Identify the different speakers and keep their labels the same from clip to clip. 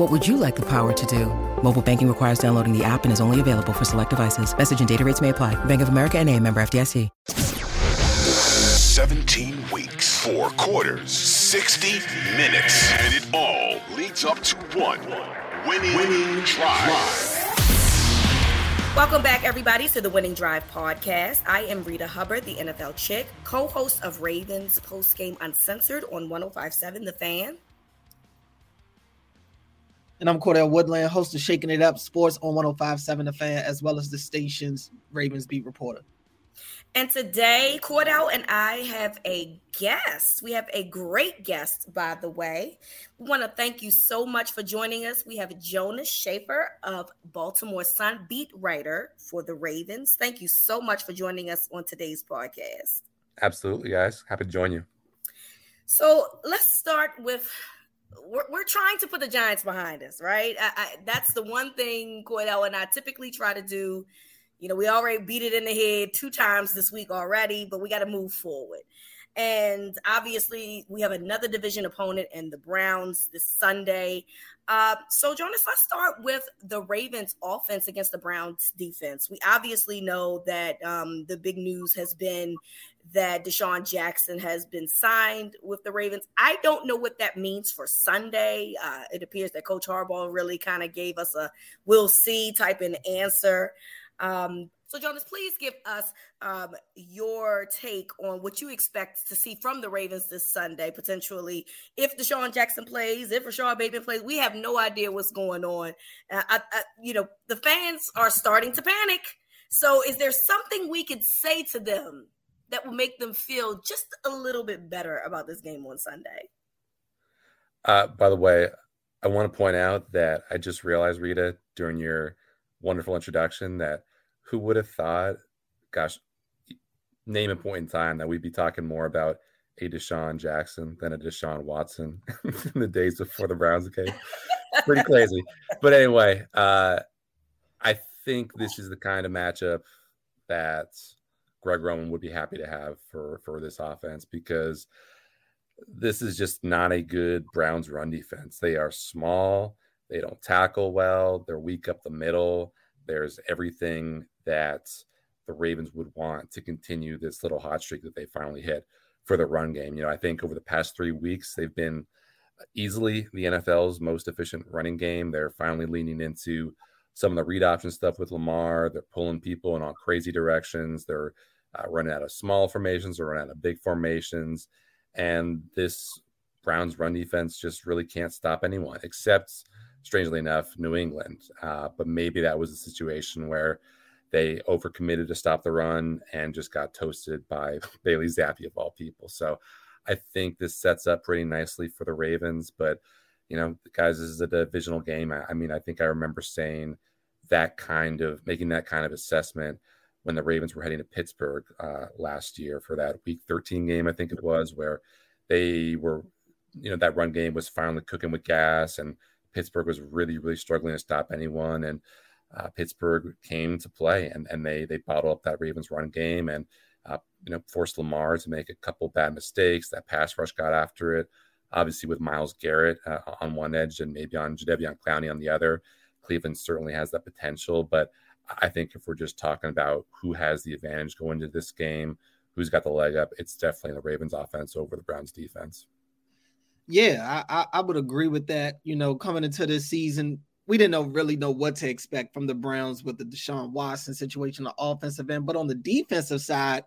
Speaker 1: What would you like the power to do? Mobile banking requires downloading the app and is only available for select devices. Message and data rates may apply. Bank of America and a member FDIC.
Speaker 2: 17 weeks, four quarters, 60 minutes, and it all leads up to one winning, winning drive.
Speaker 3: Welcome back, everybody, to the Winning Drive podcast. I am Rita Hubbard, the NFL chick, co host of Ravens Post Game Uncensored on 1057 The Fan.
Speaker 4: And I'm Cordell Woodland, host of Shaking It Up Sports on 1057 The Fan, as well as the station's Ravens beat reporter.
Speaker 3: And today, Cordell and I have a guest. We have a great guest, by the way. We want to thank you so much for joining us. We have Jonas Shaffer of Baltimore Sun, beat writer for the Ravens. Thank you so much for joining us on today's podcast.
Speaker 5: Absolutely, guys. Happy to join you.
Speaker 3: So let's start with we're, we're trying to put the Giants behind us, right? I, I, that's the one thing Cordell and I typically try to do. You know, we already beat it in the head two times this week already, but we got to move forward. And obviously, we have another division opponent in the Browns this Sunday. Uh, so, Jonas, let's start with the Ravens' offense against the Browns' defense. We obviously know that um, the big news has been that DeSean Jackson has been signed with the Ravens. I don't know what that means for Sunday. Uh, it appears that Coach Harbaugh really kind of gave us a "we'll see" type of answer. Um, so, Jonas, please give us um, your take on what you expect to see from the Ravens this Sunday, potentially. If DeSean Jackson plays, if Rashod Bateman plays, we have no idea what's going on. Uh, I, I, you know, the fans are starting to panic. So, is there something we could say to them that will make them feel just a little bit better about this game on Sunday.
Speaker 5: Uh, by the way, I want to point out that I just realized, Rita, during your wonderful introduction, that who would have thought, gosh, name a point in time that we'd be talking more about a DeSean Jackson than a Deshaun Watson in the days before the Browns came. Pretty crazy. But anyway, uh, I think this is the kind of matchup that Greg Roman would be happy to have for for this offense because this is just not a good Browns run defense. They are small, they don't tackle well, they're weak up the middle. There's everything that the Ravens would want to continue this little hot streak that they finally hit for the run game. You know, I think over the past 3 weeks they've been easily the NFL's most efficient running game. They're finally leaning into some of the read option stuff with Lamar. They're pulling people in all crazy directions. They're uh, running out of small formations or running out of big formations. And this Browns run defense just really can't stop anyone, except, strangely enough, New England. Uh, but maybe that was a situation where they overcommitted to stop the run and just got toasted by Bailey Zappe, of all people. So I think this sets up pretty nicely for the Ravens. But, you know, guys, this is a divisional game. I, I mean, I think I remember saying that kind of making that kind of assessment when the Ravens were heading to Pittsburgh uh, last year for that Week 13 game, I think it was, where they were, you know, that run game was finally cooking with gas, and Pittsburgh was really, really struggling to stop anyone, and uh, Pittsburgh came to play, and and they they bottled up that Ravens run game, and uh, you know forced Lamar to make a couple bad mistakes. That pass rush got after it, obviously with Myles Garrett uh, on one edge and maybe on Jadeveon Clowney on the other. Cleveland certainly has that potential, but I think if we're just talking about who has the advantage going into this game, who's got the leg up, it's definitely the Ravens offense over the Browns defense.
Speaker 4: Yeah, I, I would agree with that. You know, coming into this season, we didn't know really know what to expect from the Browns with the Deshaun Watson situation, the offensive end. But on the defensive side,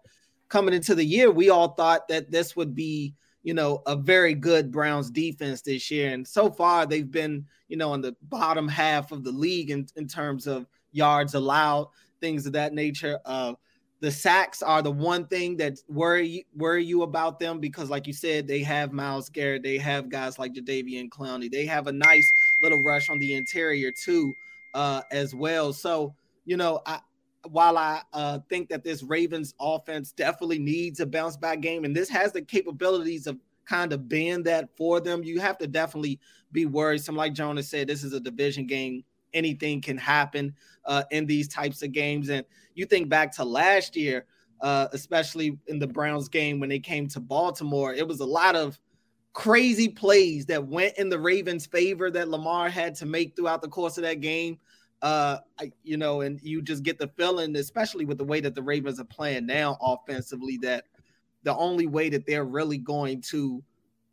Speaker 4: coming into the year, we all thought that this would be, you know, a very good Browns defense this year. And so far, they've been, you know, in the bottom half of the league in, in terms of yards allowed, things of that nature. Uh, the sacks are the one thing that worry worry you about them because, like you said, they have Myles Garrett, they have guys like Jadeveon Clowney, they have a nice little rush on the interior too, uh, as well. So you know, I, while I uh, think that this Ravens offense definitely needs a bounce back game, and this has the capabilities of kind of being that for them, you have to definitely be worried. Some like Jonas said, this is a division game anything can happen uh, in these types of games. And you think back to last year, uh, especially in the Browns game when they came to Baltimore, it was a lot of crazy plays that went in the Ravens' favor that Lamar had to make throughout the course of that game. Uh, you know, and you just get the feeling, especially with the way that the Ravens are playing now offensively, that the only way that they're really going to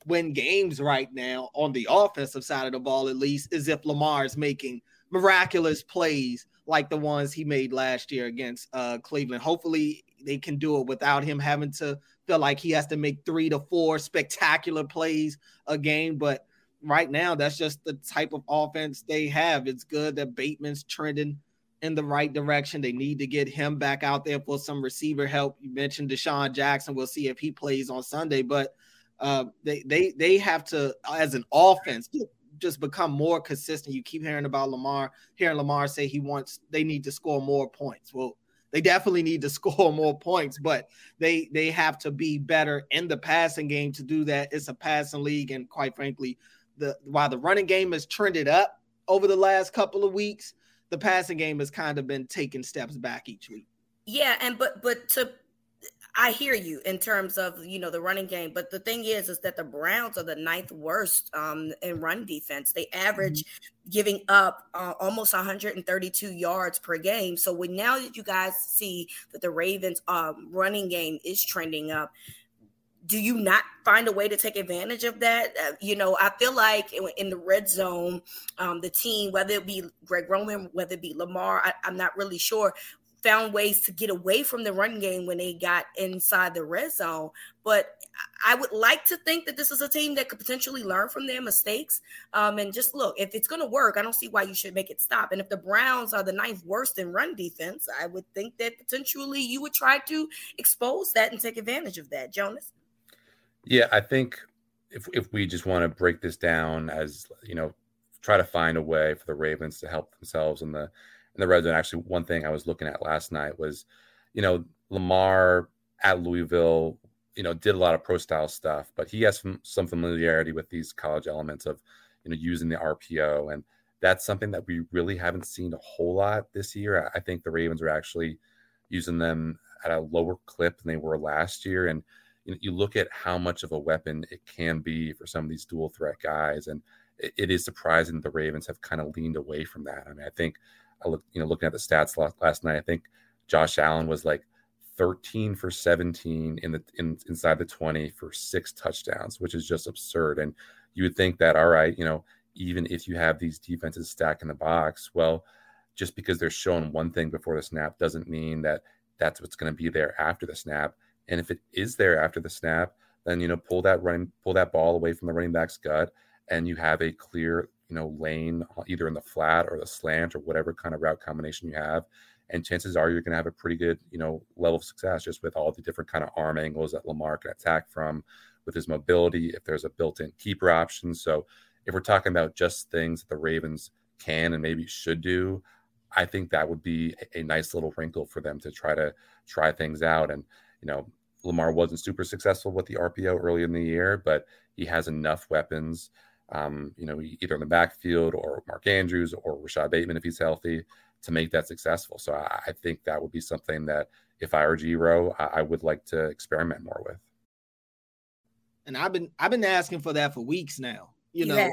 Speaker 4: win games right now on the offensive side of the ball, at least, is if Lamar is making miraculous plays like the ones he made last year against uh, Cleveland. Hopefully, they can do it without him having to feel like he has to make three to four spectacular plays a game. But right now, that's just the type of offense they have. It's good that Bateman's trending in the right direction. They need to get him back out there for some receiver help. You mentioned DeSean Jackson. We'll see if he plays on Sunday, but uh, they they they have to, as an offense, just become more consistent. You keep hearing about Lamar, hearing Lamar say he wants they need to score more points. Well, they definitely need to score more points, but they they have to be better in the passing game to do that. It's a passing league, and quite frankly, the while the running game has trended up over the last couple of weeks, the passing game has kind of been taking steps back each week.
Speaker 3: Yeah, and but but to I hear you in terms of you know the running game, but the thing is, is that the Browns are the ninth worst um, in run defense. They average mm-hmm. giving up uh, almost 132 yards per game. So when now that you guys see that the Ravens' um, running game is trending up, do you not find a way to take advantage of that? Uh, you know, I feel like in, in the red zone, um, the team, whether it be Greg Roman, whether it be Lamar, I, am not really sure, found ways to get away from the run game when they got inside the red zone. But I would like to think that this is a team that could potentially learn from their mistakes. Um, and just look, if it's going to work, I don't see why you should make it stop. And if the Browns are the ninth worst in run defense, I would think that potentially you would try to expose that and take advantage of that. Jonas?
Speaker 5: Yeah, I think if, if we just want to break this down as, you know, try to find a way for the Ravens to help themselves in the in the red zone. Actually, one thing I was looking at last night was, you know, Lamar at Louisville, you know, did a lot of pro style stuff, but he has some, some familiarity with these college elements of, you know, using the RPO. And that's something that we really haven't seen a whole lot this year. I think the Ravens are actually using them at a lower clip than they were last year. And you, look at how much of a weapon it can be for some of these dual threat guys. And it, it is surprising the Ravens have kind of leaned away from that. I mean, I think I look, you know, looking at the stats last, last night, I think Josh Allen was like 13 for 17 in the in, inside the 20 for six touchdowns, which is just absurd. And you would think that, all right, you know, even if you have these defenses stacked in the box, well, just because they're showing one thing before the snap doesn't mean that that's what's going to be there after the snap. And if it is there after the snap, then you know pull that running pull that ball away from the running back's gut, and you have a clear you know lane uh, either in the flat or the slant or whatever kind of route combination you have. And chances are you're going to have a pretty good you know level of success just with all the different kind of arm angles that lamar can attack from with his mobility if there's a built-in keeper option. So if we're talking about just things that the ravens can and maybe should do i think that would be a nice little wrinkle for them to try to try things out. And you know lamar wasn't super successful with the rpo early in the year but he has enough weapons um, you know, either in the backfield or Mark Andrews or Rashod Bateman if he's healthy to make that successful. So I, I think that would be something that if I were G-Ro, I, I would like to experiment more with.
Speaker 4: And I've been I've been asking for that for weeks now. You know,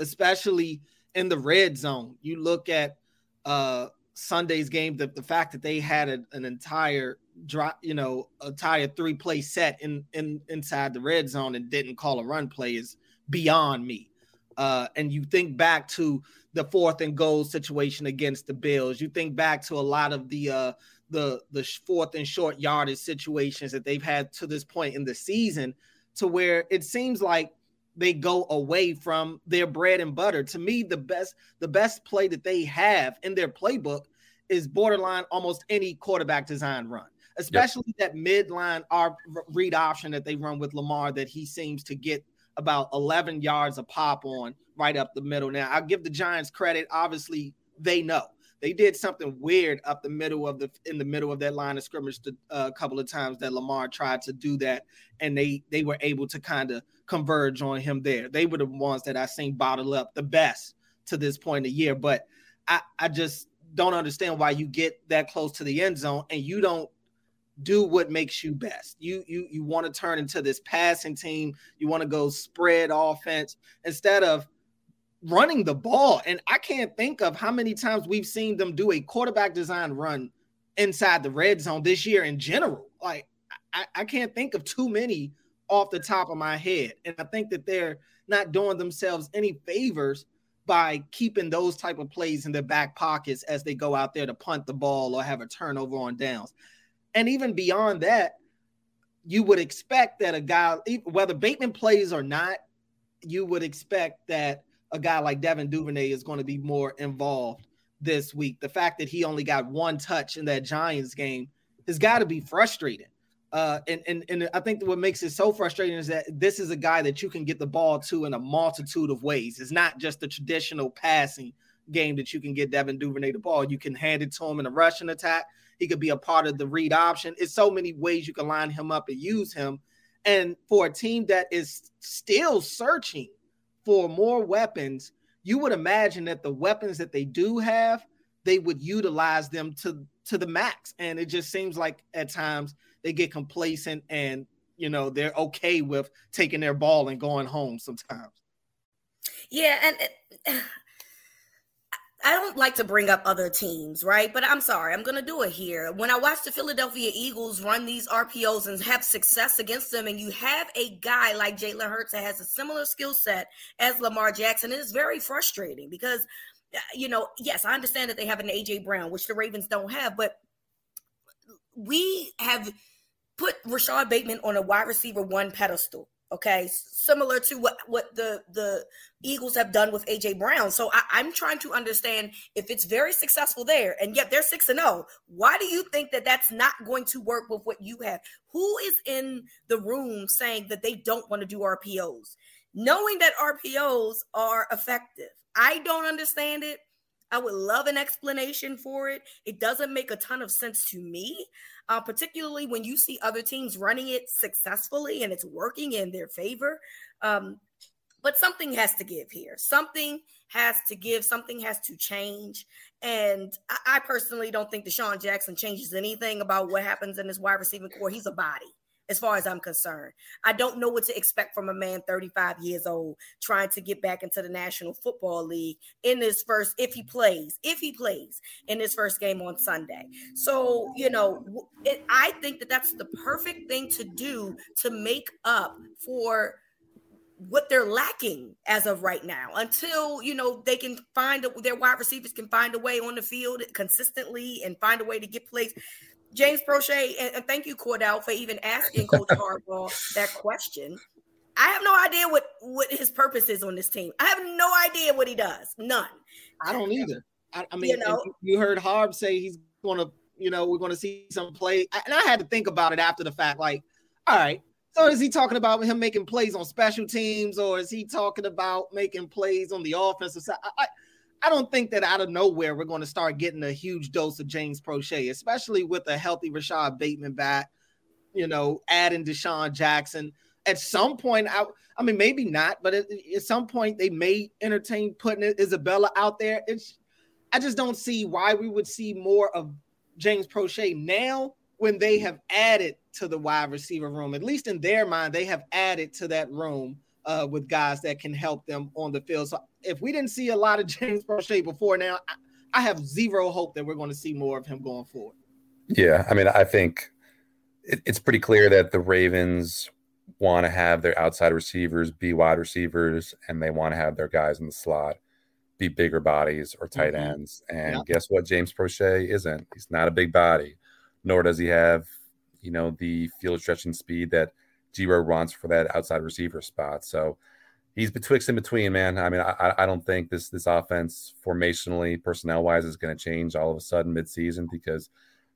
Speaker 4: especially in the red zone. You look at uh Sunday's game, the, the fact that they had a, an entire drop, you know, a tie a three play set in in inside the red zone and didn't call a run play is beyond me. Uh, and you think back to the fourth and goal situation against the Bills. You think back to a lot of the uh, the the fourth and short yardage situations that they've had to this point in the season to where it seems like they go away from their bread and butter. To me, the best the best play that they have in their playbook is borderline almost any quarterback design run, especially yep. that midline our read option that they run with Lamar that he seems to get about 11 yards a pop on right up the middle. Now, I'll give the Giants credit. Obviously, they know they did something weird up the middle of the in the middle of that line of scrimmage uh, a couple of times that Lamar tried to do that, and they they were able to kind of converge on him there. They were the ones that I seen bottle up the best to this point in the year, but I I just don't understand why you get that close to the end zone and you don't do what makes you best. You you you want to turn into this passing team. You want to go spread offense instead of running the ball. And I can't think of how many times we've seen them do a quarterback design run inside the red zone this year in general. Like, I, I can't think of too many off the top of my head. And I think that they're not doing themselves any favors by keeping those type of plays in their back pockets as they go out there to punt the ball or have a turnover on downs. And even beyond that, you would expect that a guy, whether Bateman plays or not, you would expect that a guy like Devin Duvernay is going to be more involved this week. The fact that he only got one touch in that Giants game has got to be frustrating. Uh, and, and and I think what makes it so frustrating is that this is a guy that you can get the ball to in a multitude of ways. It's not just the traditional passing game that you can get Devin Duvernay the ball. You can hand it to him in a rushing attack. He could be a part of the read option. It's so many ways you can line him up and use him. And for a team that is still searching for more weapons, you would imagine that the weapons that they do have, they would utilize them to to the max. And it just seems like at times they get complacent and you know they're okay with taking their ball and going home sometimes.
Speaker 3: Yeah, and I don't like to bring up other teams, right? But I'm sorry, I'm going to do it here. When I watch the Philadelphia Eagles run these RPOs and have success against them, and you have a guy like Jalen Hurts that has a similar skill set as Lamar Jackson, it is very frustrating because, uh, you know, yes, I understand that they have an AJ Brown, which the Ravens don't have, but we have put Rashod Bateman on a wide receiver one pedestal Okay, similar to what what the the Eagles have done with AJ Brown. So I, am trying to understand if it's very successful there, and yet they're six and zero. Oh, why do you think that that's not going to work with what you have? Who is in the room saying that they don't want to do RPOs, knowing that RPOs are effective? I don't understand it. I would love an explanation for it. It doesn't make a ton of sense to me uh, particularly when you see other teams running it successfully and it's working in their favor. Um, but something has to give here. Something has to give. Something has to change. And I, I personally don't think DeSean Jackson changes anything about what happens in his wide receiving core. He's a body as far as I'm concerned. I don't know what to expect from a man 35 years old trying to get back into the National Football League in this first, if he plays, if he plays in his first game on Sunday. So, you know, it, I think that that's the perfect thing to do to make up for what they're lacking as of right now until you know they can find a, their wide receivers can find a way on the field consistently and find a way to get plays James Proche, and, thank you, Cordell, for even asking Coach Harbaugh that question. I have no idea what what his purpose is on this team. I have no idea what he does. None.
Speaker 4: I don't either. I, I mean, you, know, you heard Harb say he's going to, you know, we're going to see some play, and I had to think about it after the fact. Like, all right, so is he talking about him making plays on special teams, or is he talking about making plays on the offensive side? I, I don't think that out of nowhere we're going to start getting a huge dose of James Proche, especially with a healthy Rashod Bateman back, you know, adding DeSean Jackson. At some point, I, I mean, maybe not, but at, at some point they may entertain putting Isabella out there. It's, I just don't see why we would see more of James Proche now when they have added to the wide receiver room. At least in their mind, they have added to that room uh, with guys that can help them on the field. So if we didn't see a lot of James Proche before now, I, I have zero hope that we're going to see more of him going forward.
Speaker 5: Yeah, I mean, I think it, it's pretty clear that the Ravens want to have their outside receivers be wide receivers, and they want to have their guys in the slot be bigger bodies or tight mm-hmm. ends. And yeah. guess what? James Proche isn't. He's not a big body. nor does he have, you know, the field stretching speed that G-Ro wants for that outside receiver spot. So he's betwixt in between, man. I mean, I, I don't think this this offense formationally, personnel wise, is going to change all of a sudden midseason because,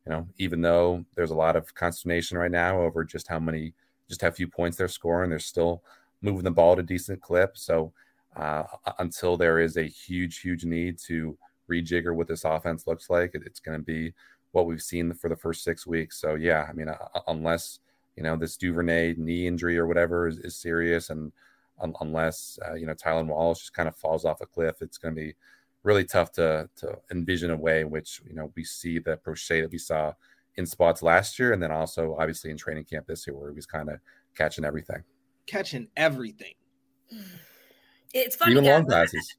Speaker 5: you know, even though there's a lot of consternation right now over just how many, just how few points they're scoring, they're still moving the ball at a decent clip. So uh, until there is a huge, huge need to rejigger what this offense looks like, it, it's going to be what we've seen for the first six weeks. So yeah, I mean, uh, unless you know this Duvernay knee injury or whatever is, is serious, and um, unless uh, you know Tylan Wallace just kind of falls off a cliff, it's going to be really tough to to envision a way in which you know we see the Proche that we saw in spots last year, and then also obviously in training camp this year, where he was kind of catching everything,
Speaker 4: catching everything.
Speaker 3: It's funny, even guys, long passes.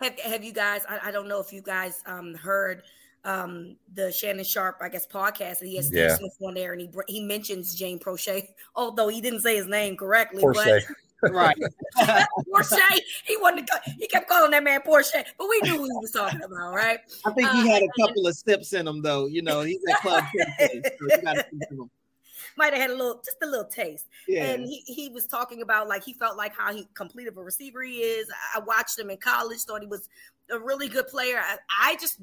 Speaker 3: Have, have you guys? I, I, don't know if you guys um, heard um, the Shannon Sharpe, I guess, podcast. And he has Steve yeah. Smith on there, and he he mentions James Proche, although he didn't say his name correctly. But right, Porsche. He wanted to. He kept calling that man Porsche, but we knew who he was talking about, right?
Speaker 4: I think he uh, had a couple of sips in him, though. You know, he's a club.
Speaker 3: so might have had a little, just a little taste. Yeah. And he, he was talking about like he felt like how he completed a receiver he is. I watched him in college, thought he was a really good player. I, I just,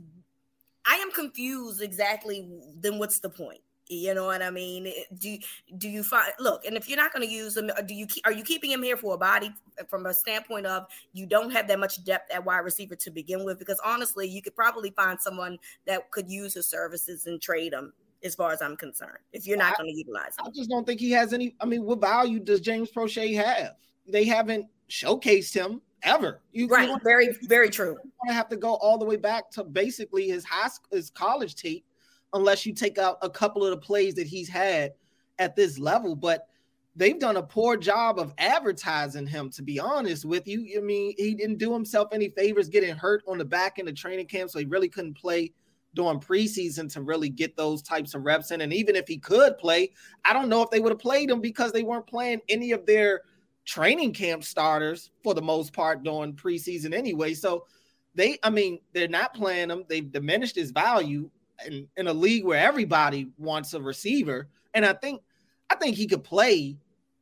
Speaker 3: I am confused exactly. Then what's the point? You know what I mean? Do do you find look? And if you're not going to use him, do you are you keeping him here for a body from a standpoint of you don't have that much depth at wide receiver to begin with? Because honestly, you could probably find someone that could use his services and trade him as far as I'm concerned, if you're not going to utilize him.
Speaker 4: I just don't think he has any. I mean, what value does James Proche have? They haven't showcased him ever.
Speaker 3: You, right. You very, very true.
Speaker 4: I have to go all the way back to basically his high school, his college tape, unless you take out a couple of the plays that he's had at this level. But they've done a poor job of advertising him, to be honest with you. I mean, he didn't do himself any favors getting hurt on the back end of training camp, so he really couldn't play during preseason to really get those types of reps in. And even if he could play, I don't know if they would have played him because they weren't playing any of their training camp starters for the most part during preseason anyway. So they, I mean, they're not playing him. They've diminished his value in, in a league where everybody wants a receiver. And I think, I think he could play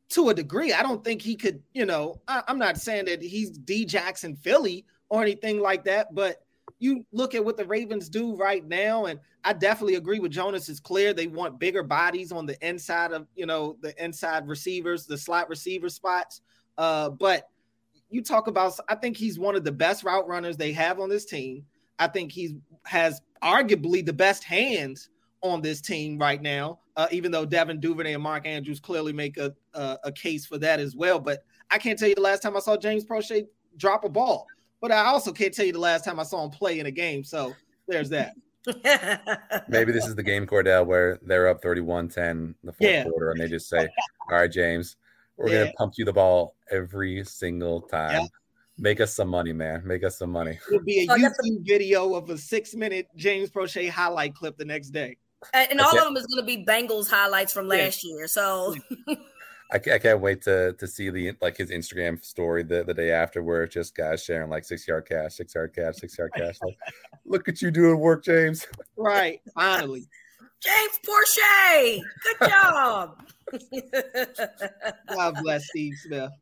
Speaker 4: to a degree. I don't think he could, you know, I, I'm not saying that he's D Jackson Philly or anything like that, but you look at what the Ravens do right now, and I definitely agree with Jonas. It's clear they want bigger bodies on the inside of you know the inside receivers, the slot receiver spots. Uh, but you talk about, I think he's one of the best route runners they have on this team. I think he's has arguably the best hands on this team right now. Uh, even though Devin Duvernay and Mark Andrews clearly make a, a, a case for that as well, but I can't tell you the last time I saw James Proche drop a ball. But I also can't tell you the last time I saw him play in a game. So there's that.
Speaker 5: Maybe this is the game, Cordell, where they're up 31 10 the fourth yeah. quarter, and they just say, All right, James, we're yeah. going to pump you the ball every single time. Yeah. Make us some money, man. Make us some money.
Speaker 4: It'll be a oh, YouTube video of a six minute James Proche highlight clip the next day.
Speaker 3: And, all of them is going to be Bengals highlights from last year. So
Speaker 5: I, I can't wait to to see the like his Instagram story the, the day after where it's just guys sharing like six yard cash, six yard cash, six yard cash. Like, look at you doing work, James.
Speaker 4: Right, finally.
Speaker 3: James Porsche, good job.
Speaker 4: God bless Steve Smith.